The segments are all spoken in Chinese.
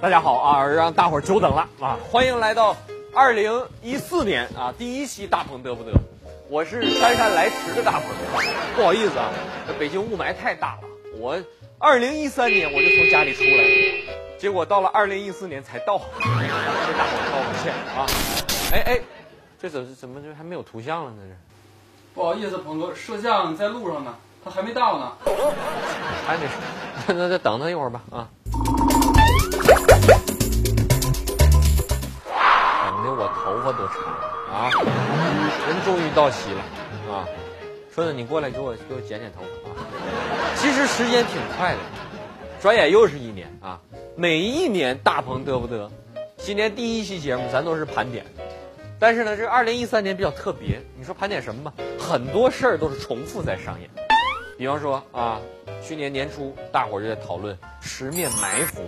大家好啊，让大伙儿久等了啊！欢迎来到二零一四年啊第一期大鹏得不得？我是姗姗来迟的大鹏，不好意思啊，这北京雾霾太大了，我二零一三年我就从家里出来了，结果到了二零一四年才到，给大伙儿道个歉啊！哎哎，这怎么怎么就还没有图像了呢？这不好意思，鹏哥，摄像在路上呢，他还没到呢。这还没事，那再等他一会儿吧啊！发多长啊！人终于到齐了啊！顺子，你过来给我给我剪剪头发啊！其实时间挺快的，转眼又是一年啊！每一年大鹏得不得？今年第一期节目咱都是盘点，但是呢，这二零一三年比较特别，你说盘点什么吧？很多事儿都是重复在上演。比方说啊，去年年初大伙儿就在讨论十面埋伏、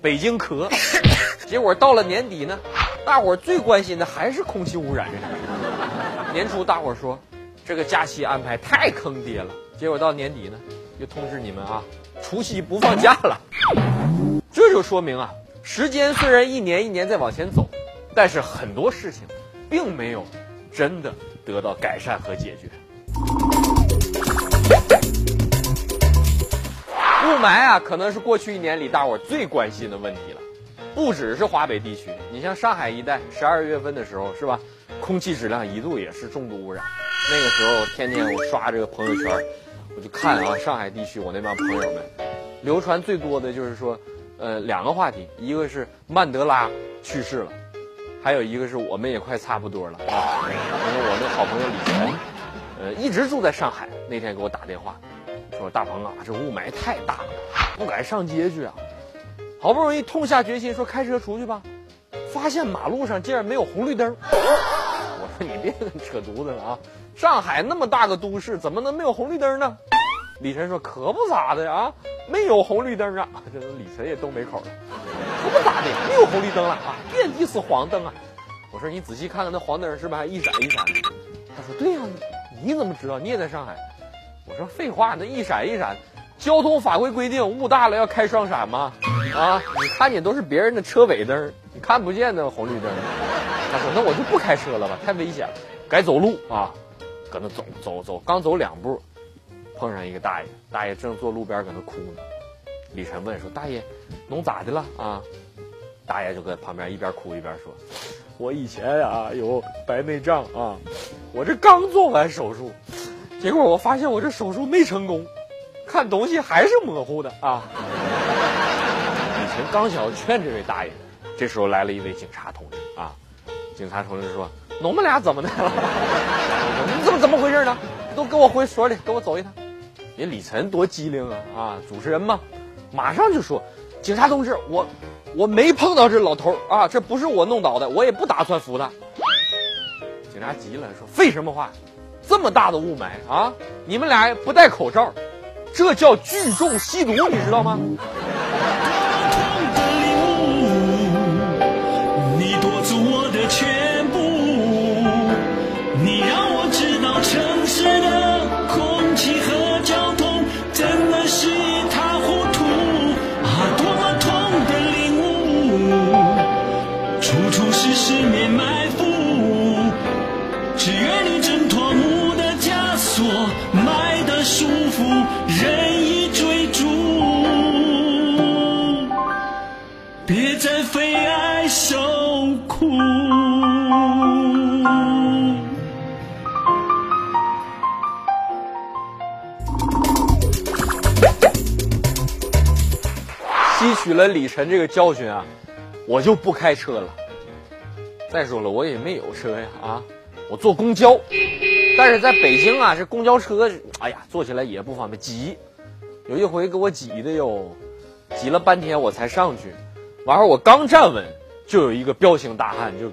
北京壳，结果到了年底呢，大伙儿最关心的还是空气污染这件事。年初大伙儿说这个假期安排太坑爹了，结果到年底呢，又通知你们啊，除夕不放假了。这就说明啊，时间虽然一年一年在往前走，但是很多事情并没有真的得到改善和解决。雾霾啊，可能是过去一年里大伙儿最关心的问题了。不只是华北地区，你像上海一带，十二月份的时候是吧，空气质量一度也是重度污染。那个时候天天我刷这个朋友圈，我就看啊，上海地区我那帮朋友们，流传最多的就是说，呃，两个话题，一个是曼德拉去世了，还有一个是我们也快差不多了啊。因为我那好朋友李晨，呃，一直住在上海，那天给我打电话。说大鹏啊，这雾霾太大了，不敢上街去啊。好不容易痛下决心说开车出去吧，发现马路上竟然没有红绿灯。我说你别扯犊子了啊！上海那么大个都市，怎么能没有红绿灯呢？李晨说可不咋的啊，没有红绿灯啊。这李晨也东北口了，可不咋的，没有红绿灯了啊，遍地是黄灯啊。我说你仔细看看那黄灯是不是还一闪一闪的？他说对呀，你怎么知道？你也在上海。我说废话，那一闪一闪，交通法规规定雾大了要开双闪吗？啊，你看见都是别人的车尾灯，你看不见那红绿灯。他说那我就不开车了吧，太危险了，改走路啊。搁那走走走，刚走两步，碰上一个大爷，大爷正坐路边搁那哭呢。李晨问说：“大爷，侬咋的了啊？”大爷就搁旁边一边哭一边说：“我以前呀有白内障啊，我这刚做完手术。”结果我发现我这手术没成功，看东西还是模糊的啊！刚想要劝这位大爷，这时候来了一位警察同志啊！警察同志说：“我们俩怎么的了？你怎么怎么回事呢？都跟我回所里，跟我走一趟。”人李晨多机灵啊！啊，主持人嘛，马上就说：“警察同志，我我没碰到这老头啊，这不是我弄倒的，我也不打算扶他。”警察急了，说：“废什么话？”这么大的雾霾啊！你们俩不戴口罩，这叫聚众吸毒，你知道吗？李晨这个教训啊，我就不开车了。再说了，我也没有车呀啊，我坐公交。但是在北京啊，这公交车，哎呀，坐起来也不方便，挤。有一回给我挤的哟，挤了半天我才上去。完事儿我刚站稳，就有一个彪形大汉就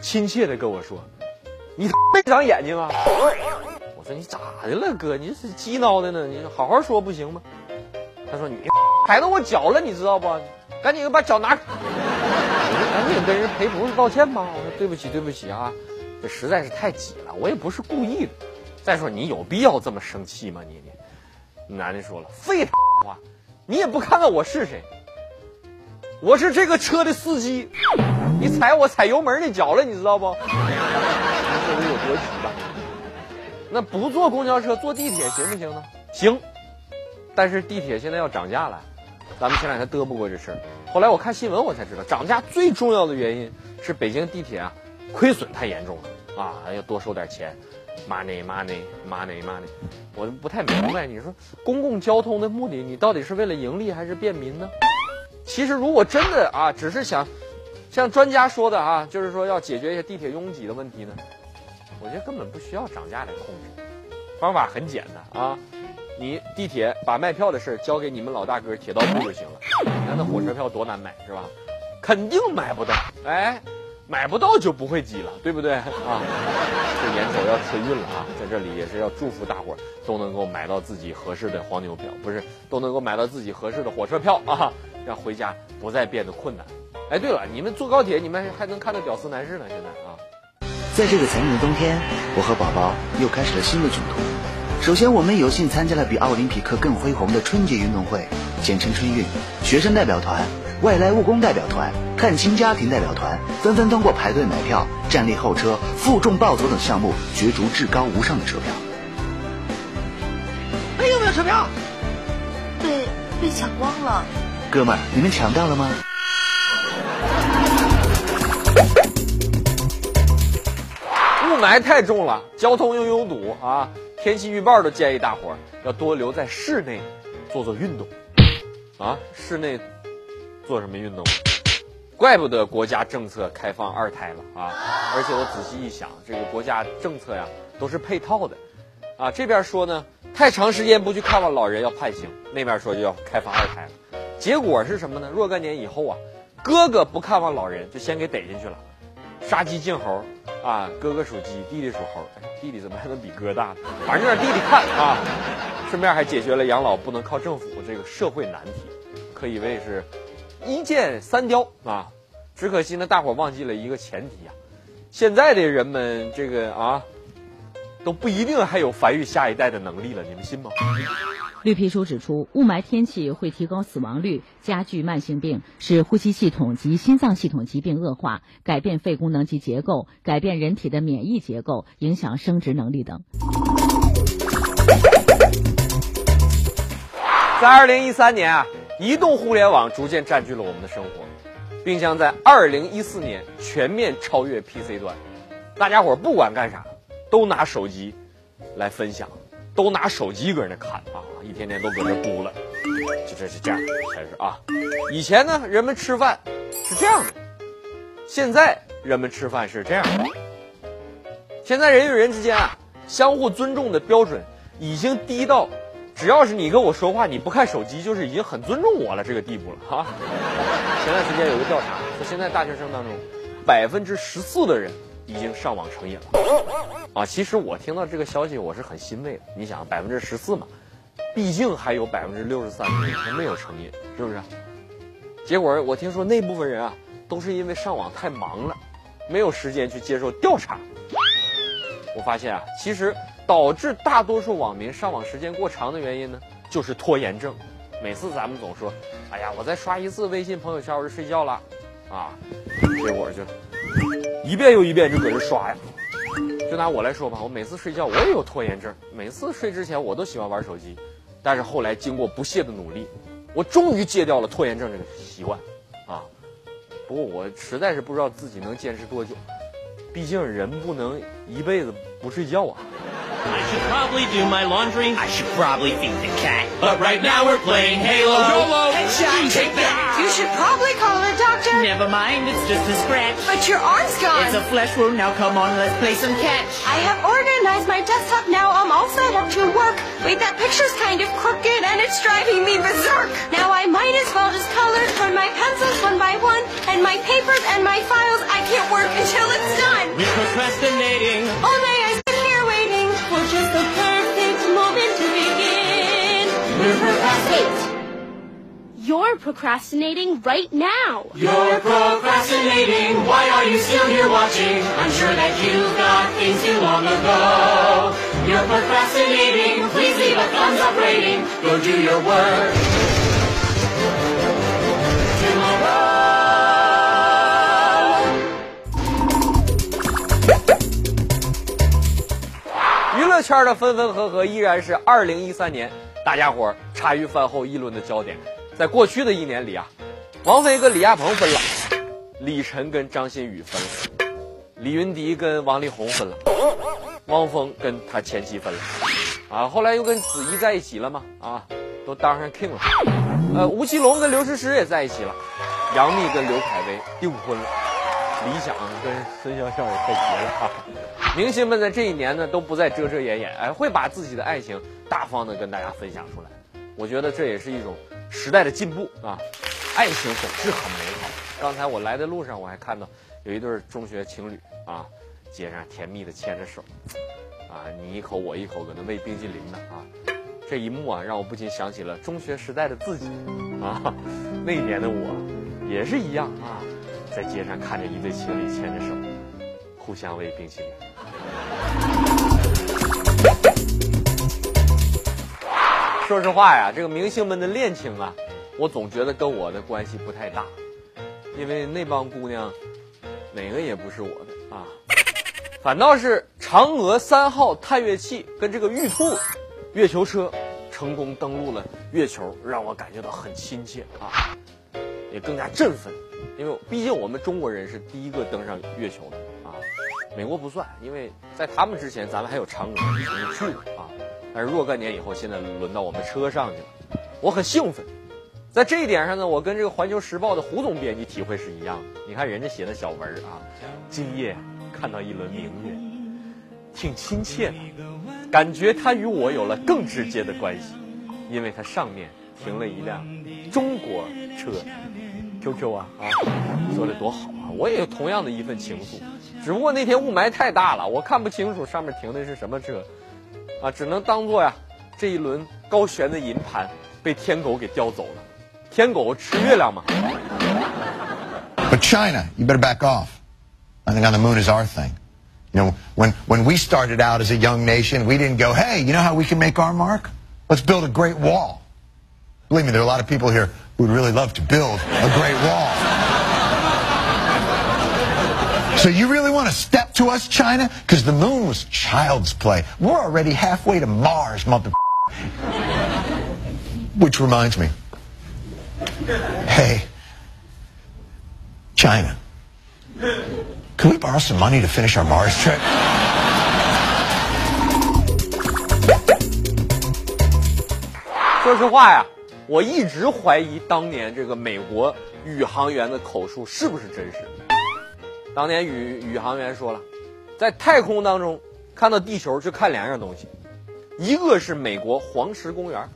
亲切的跟我说：“你没长眼睛啊？我说你咋的了，哥？你是鸡孬的呢？你好好说不行吗？他说你踩到我脚了，你知道不？赶紧把脚拿。我说赶紧跟人赔不是道歉吗？我说对不起，对不起啊，这实在是太挤了，我也不是故意的。再说你有必要这么生气吗？你你，男的说了，废话，你也不看看我是谁？我是这个车的司机，你踩我踩油门的脚了，你知道不？你说我有多急吧？那不坐公交车，坐地铁行不行呢？行，但是地铁现在要涨价了。咱们前两天嘚啵过这事儿，后来我看新闻我才知道，涨价最重要的原因是北京地铁啊亏损太严重了啊，要多收点钱，money money money money，我不太明白，你说公共交通的目的，你到底是为了盈利还是便民呢？其实如果真的啊，只是想像专家说的啊，就是说要解决一下地铁拥挤的问题呢，我觉得根本不需要涨价来控制，方法很简单啊。你地铁把卖票的事交给你们老大哥铁道部就行了。你看那火车票多难买是吧？肯定买不到，哎，买不到就不会挤了，对不对啊？这眼瞅要春运了啊，在这里也是要祝福大伙儿都能够买到自己合适的黄牛票，不是都能够买到自己合适的火车票啊，让回家不再变得困难。哎，对了，你们坐高铁，你们还能看到屌丝男士呢，现在啊。在这个残忍的冬天，我和宝宝又开始了新的囧途。首先，我们有幸参加了比奥林匹克更恢宏的春节运动会，简称春运。学生代表团、外来务工代表团、探亲家庭代表团纷纷通过排队买票、站立候车、负重暴走等项目角逐至高无上的车票。哎有没有车票？被被抢光了。哥们儿，你们抢到了吗？雾霾太重了，交通又拥堵啊！天气预报都建议大伙儿要多留在室内做做运动，啊，室内做什么运动？怪不得国家政策开放二胎了啊！而且我仔细一想，这个国家政策呀都是配套的，啊，这边说呢，太长时间不去看望老人要判刑，那边说就要开放二胎了，结果是什么呢？若干年以后啊，哥哥不看望老人就先给逮进去了，杀鸡儆猴。啊，哥哥属鸡，弟弟属猴。哎，弟弟怎么还能比哥大？反正让弟弟看啊，顺便还解决了养老不能靠政府这个社会难题，可以谓是一箭三雕啊。只可惜呢，大伙忘记了一个前提啊，现在的人们这个啊，都不一定还有繁育下一代的能力了，你们信吗？绿皮书指出，雾霾天气会提高死亡率，加剧慢性病，使呼吸系统及心脏系统疾病恶化，改变肺功能及结构，改变人体的免疫结构，影响生殖能力等。在二零一三年啊，移动互联网逐渐占据了我们的生活，并将在二零一四年全面超越 PC 端。大家伙不管干啥，都拿手机来分享。都拿手机搁那看啊，一天天都搁那嘟了，就这是这样开始啊。以前呢，人们吃饭是这样的，现在人们吃饭是这样的。现在人与人之间啊，相互尊重的标准已经低到，只要是你跟我说话，你不看手机，就是已经很尊重我了这个地步了哈。前段时间有个调查说，现在大学生当中，百分之十四的人。已经上网成瘾了啊！其实我听到这个消息，我是很欣慰的。你想，百分之十四嘛，毕竟还有百分之六十三的人还没有成瘾，是不是？结果我听说那部分人啊，都是因为上网太忙了，没有时间去接受调查。我发现啊，其实导致大多数网民上网时间过长的原因呢，就是拖延症。每次咱们总说，哎呀，我再刷一次微信朋友圈我就睡觉了，啊，结果就。一遍又一遍就搁这刷呀，就拿我来说吧，我每次睡觉我也有拖延症，每次睡之前我都喜欢玩手机，但是后来经过不懈的努力，我终于戒掉了拖延症这个习惯，啊，不过我实在是不知道自己能坚持多久，毕竟人不能一辈子不睡觉啊。I should probably do my laundry. I should probably feed the cat. But right now we're playing Halo. YOLO. Headshot. Take that. You should probably call a doctor. Never mind, it's just a scratch. But your arm's gone. It's a flesh wound. Now come on, let's play some catch. I have organized my desktop now. I'm all set up to work. Wait, that picture's kind of crooked and it's driving me berserk. Now I might as well just color turn my pencils one by one and my papers and my files. I can't work until it's done. We're procrastinating. All day I You're procrastinating right now. You're procrastinating. Why are you still here watching? I'm sure that you've got things too long ago. You're procrastinating. Please leave a thumbs up rating. Go do your work. Tomorrow. 娱乐圈的分分合合依然是2013年大家伙茶余饭后议论的焦点。 在过去的一年里啊，王菲跟李亚鹏分了，李晨跟张馨予分了，李云迪跟王力宏分了，汪峰跟他前妻分了，啊，后来又跟子怡在一起了嘛，啊，都当上 king 了。呃，吴奇隆跟刘诗诗也在一起了，杨幂跟刘恺威订婚了，李想跟孙笑笑也快结了。明星们在这一年呢都不再遮遮掩掩，哎，会把自己的爱情大方的跟大家分享出来。我觉得这也是一种时代的进步啊！爱情总是很美好。刚才我来的路上，我还看到有一对中学情侣啊，街上甜蜜的牵着手，啊，你一口我一口，搁那喂冰淇淋呢啊！这一幕啊，让我不禁想起了中学时代的自己啊，那一年的我也是一样啊，在街上看着一对情侣牵着手，互相喂冰淇淋。说实话呀，这个明星们的恋情啊，我总觉得跟我的关系不太大，因为那帮姑娘，哪个也不是我的啊，反倒是嫦娥三号探月器跟这个玉兔月球车成功登陆了月球，让我感觉到很亲切啊，也更加振奋，因为毕竟我们中国人是第一个登上月球的啊，美国不算，因为在他们之前，咱们还有嫦娥已经去了啊。但是若干年以后，现在轮到我们车上去了，我很兴奋。在这一点上呢，我跟这个《环球时报》的胡总编辑体会是一样的。你看人家写的小文啊，今夜看到一轮明月，挺亲切的，感觉它与我有了更直接的关系，因为它上面停了一辆中国车。QQ 啊啊，说的多好啊！我也有同样的一份情愫，只不过那天雾霾太大了，我看不清楚上面停的是什么车。啊，只能当做呀，这一轮高悬的银盘被天狗给叼走了。天狗吃月亮嘛。 But China, you better back off. I think on the moon is our thing. You know, when, when we started out as a young nation, we didn't go, hey, you know how we can make our mark? Let's build a great wall. Believe me, there are a lot of people here who would really love to build a great wall. So you really want to step to us, China? Because the moon was child's play. We're already halfway to Mars, mother. Which reminds me. Hey, China. Can we borrow some money to finish our Mars trip? 说实话呀，我一直怀疑当年这个美国宇航员的口述是不是真实。 当年宇宇航员说了，在太空当中看到地球就看两样东西，一个是美国黄石公园，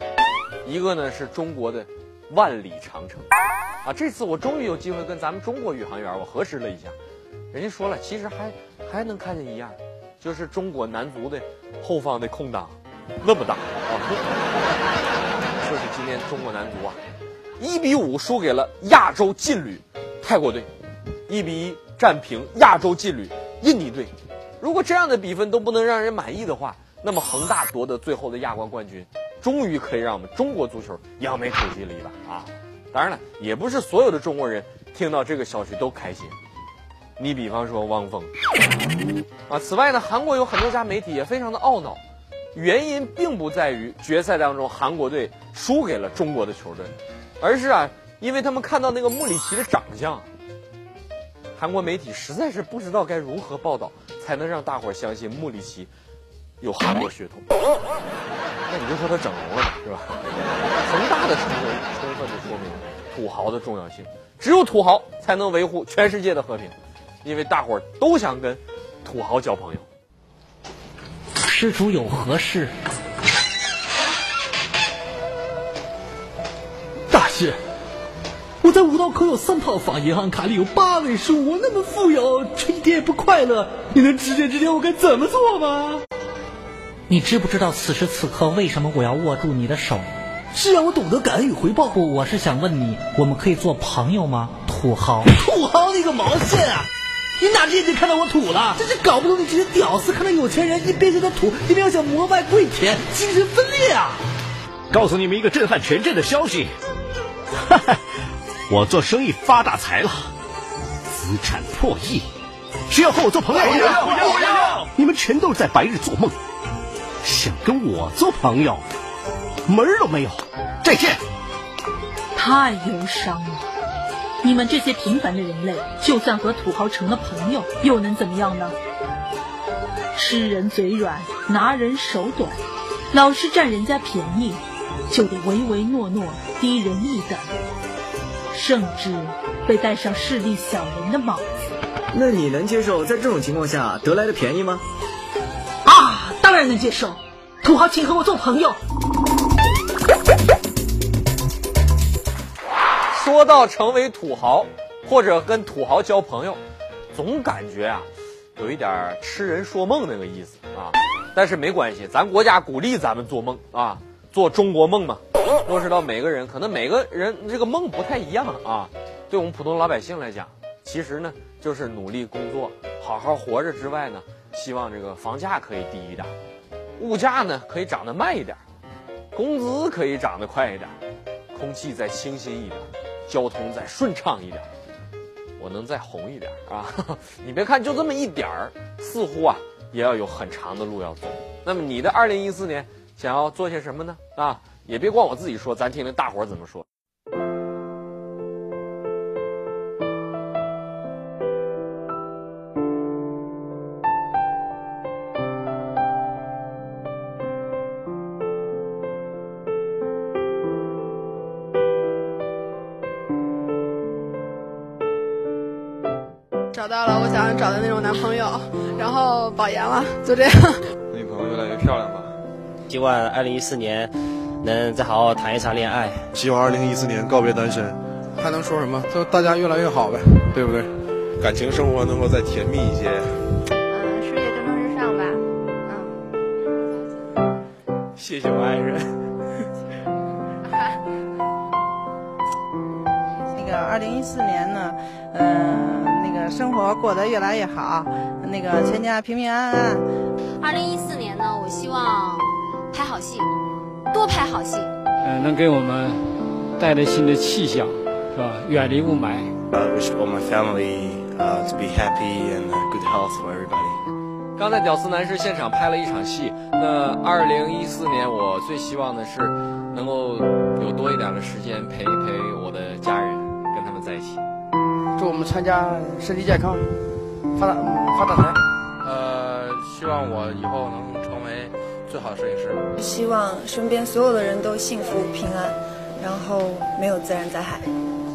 一个呢是中国的万里长城。啊，这次我终于有机会跟咱们中国宇航员我核实了一下，人家说了，其实还还能看见一样，就是中国男足的后方的空档那么大啊。说是今天中国男足啊，一比五输给了亚洲劲旅泰国队，一比一。战平亚洲劲旅印尼队，如果这样的比分都不能让人满意的话，那么恒大夺得最后的亚冠冠军，终于可以让我们中国足球扬眉吐气了一把啊！当然了，也不是所有的中国人听到这个消息都开心。你比方说汪峰啊，此外呢，韩国有很多家媒体也非常的懊恼，原因并不在于决赛当中韩国队输给了中国的球队，而是啊，因为他们看到那个穆里奇的长相。韩国媒体实在是不知道该如何报道，才能让大伙儿相信穆里奇有韩国血统。那你就说他整容了吧，是吧？恒大的成功充分的说明土豪的重要性。只有土豪才能维护全世界的和平，因为大伙儿都想跟土豪交朋友。施主有何事？大师，我在五道口有三套房，银行卡里有八位数，我那么富有，却一点也不快乐。你能指点指点我该怎么做吗？你知不知道此时此刻为什么我要握住你的手？是让我懂得感恩与回报。不，我是想问你，我们可以做朋友吗？土豪，土豪你个毛线啊！你哪只眼睛看到我土了？真是搞不懂你这些屌丝看到有钱人一边觉得土，一边要想膜拜跪舔，精神分裂啊！告诉你们一个震撼全镇的消息，哈哈，我做生意发大财了，资产破亿，谁要和我做朋友？不要，不要，我要！你们全都是在白日做梦，想跟我做朋友，门儿都没有！再见。太忧伤了。你们这些平凡的人类，就算和土豪成了朋友，又能怎么样呢？吃人嘴软，拿人手短，老是占人家便宜，就得唯唯诺诺，低人一等，甚至被戴上势利小人的帽子。那你能接受在这种情况下得来的便宜吗？啊，当然能接受。土豪，请和我做朋友。说到成为土豪，或者跟土豪交朋友，总感觉啊，有一点痴人说梦那个意思啊。但是没关系，咱国家鼓励咱们做梦啊，做中国梦嘛。落实到每个人，可能每个人这个梦不太一样啊。对我们普通老百姓来讲，其实呢，就是努力工作，好好活着之外呢，希望这个房价可以低一点，物价呢可以涨得慢一点，工资可以涨得快一点，空气再清新一点。交通再顺畅一点，我能再红一点啊！你别看就这么一点儿，似乎啊也要有很长的路要走。那么你的二零一四年想要做些什么呢？啊，也别光我自己说，咱听听大伙怎么说。找到了我想找的那种男朋友，然后保研了，就这样。希望二零一四年能再好好谈一场恋爱。希望二零一四年告别单身。还能说什么？就大家越来越好呗，对不对？感情生活能够再甜蜜一些。嗯，事业蒸蒸日上吧。嗯。谢谢我爱人。那个二零一四年呢，嗯。那个生活过得越来越好，那个全家平平安安。二零一四年呢，我希望拍好戏，多拍好戏。呃，能给我们带来新的气象，是吧？远离雾霾。Uh, wish all my family uh, to be happy and uh, good health for everybody. 刚在屌丝男士现场拍了一场戏。那二零一四年，我最希望的是能够有多一点的时间陪一陪我的家人，跟他们在一起。祝我们全家身体健康，发大发大财。呃，希望我以后能最好的摄影师。希望身边所有的人都幸福平安，然后没有自然灾害。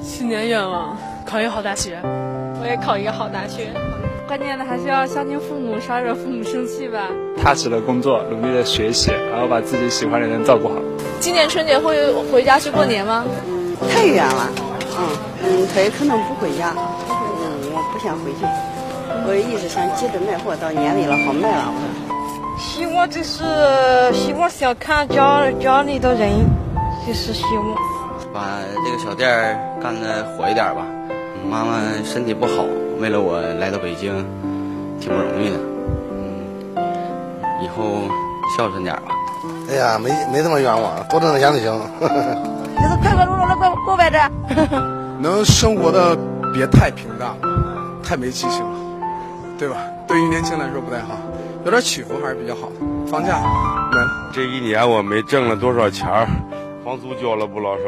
新年愿望：考一个好大学。我也考一个好大学。关键的还是要孝敬父母，少惹父母生气吧。踏实的工作，努力的学习，然后把自己喜欢的人照顾好。今年春节会回家去过年吗？太远了。嗯嗯，他也可能不回家。嗯，我不想回去。我一直想接着卖货，到年底了好卖了。希望就是希望想看家家里的人，就是希望把这个小店干的火一点吧。妈妈身体不好，为了我来到北京，挺不容易的。嗯，以后孝顺点吧。哎呀，没没这么冤枉，多挣点钱就行。就是快快乐乐的过过呗这，能生活的别太平淡了，太没激情了，对吧？对于年轻来说不太好，有点起伏还是比较好的。房价没，这一年我没挣了多少钱儿，房租交了不老少。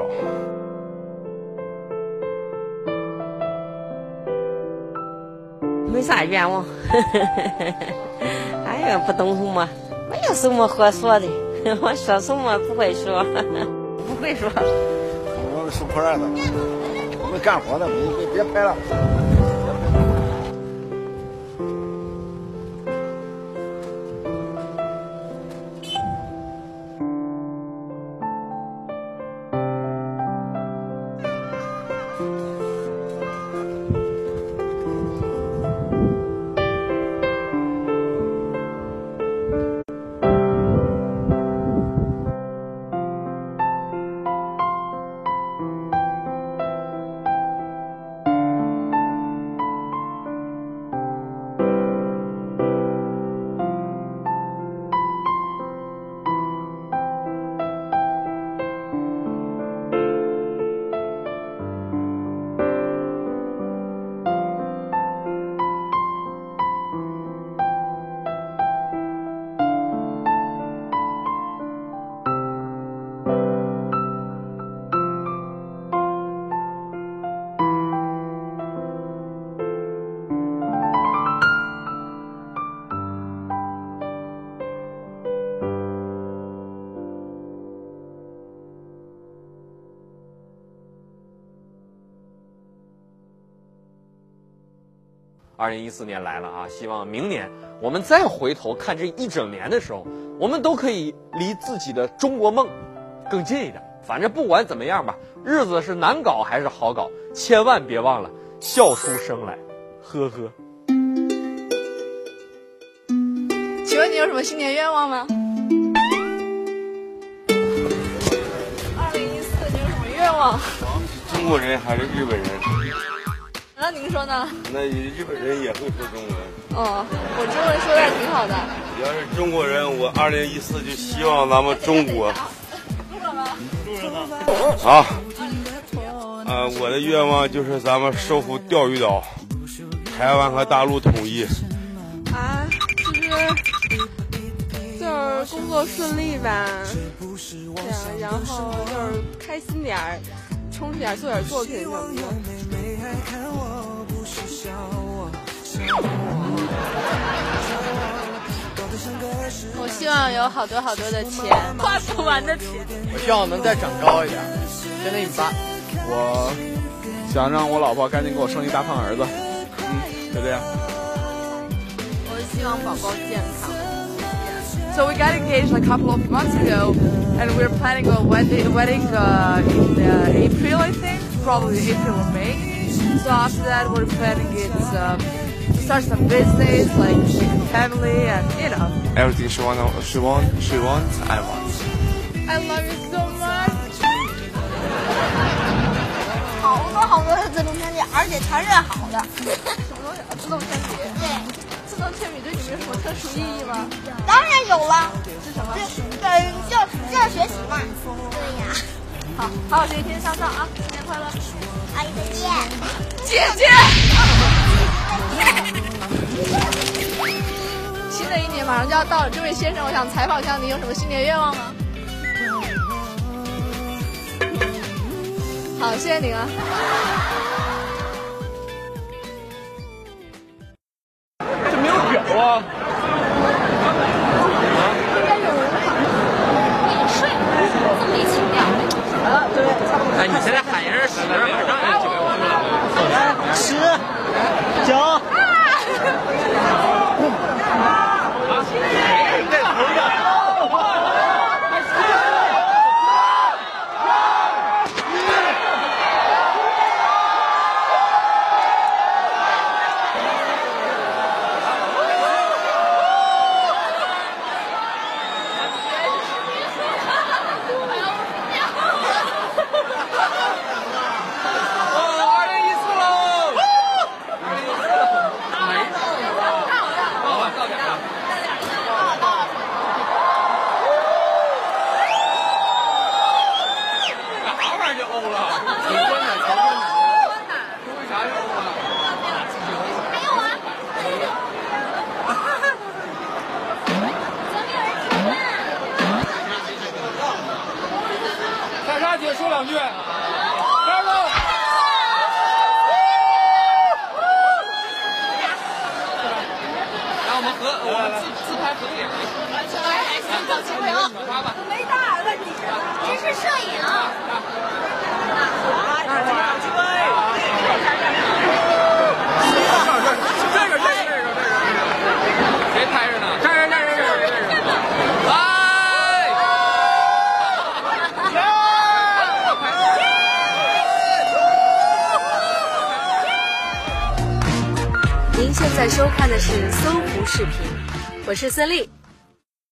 没啥愿望，哎呀，不懂什么，没有什么好说的，我说什么不会说。不会说，可能是收破烂的。我们干活的，你别别拍了。零一四年来了啊！希望明年我们再回头看这一整年的时候，我们都可以离自己的中国梦更近一点。反正不管怎么样吧，日子是难搞还是好搞，千万别忘了笑出声来，呵呵。请问你有什么新年愿望吗？二零一四你有什么愿望？中国人还是日本人？那您说呢？那日本人也会说中文。哦，我中文说的挺好的。你要是中国人，我二零一四就希望咱们中国。啊。呃，我的愿望就是咱们收复钓鱼岛，台湾和大陆统一。啊，就是就是工作顺利吧，对啊，然后就是开心点儿，充实点，做点作品什么的。望有好多好多的钱，花不完的钱。我希望能再长高一点，现在一米八。我想让我老婆赶紧给我生一大胖儿子。嗯，就这样。我希望宝宝健康。So we got engaged a couple of months ago, and we're planning a wedding, wedding uh, in uh, April, I think, probably April or May. So after that, we're planning it uh, start some business, like family, and you know. Everything she want, she want, she wants, I want. I love you so much. 好多好多的自动铅笔，而且全是好的。什么东西啊？自动铅笔？对。自动铅笔对你们有什么特殊意义吗？当然有了。是什么？对，就就要学习嘛。对呀。好，好好学习，天天向上啊！新年快乐！阿姨再见。姐姐。新的一年马上就要到了，这位先生，我想采访一下，您有什么新年愿望吗？好，谢谢您啊。这没有表啊。两句。加油！来，我们合，我们自自拍合影。来，先走起位啊！没大问题，这是摄影。在收看的是搜狐视频，我是孙俪。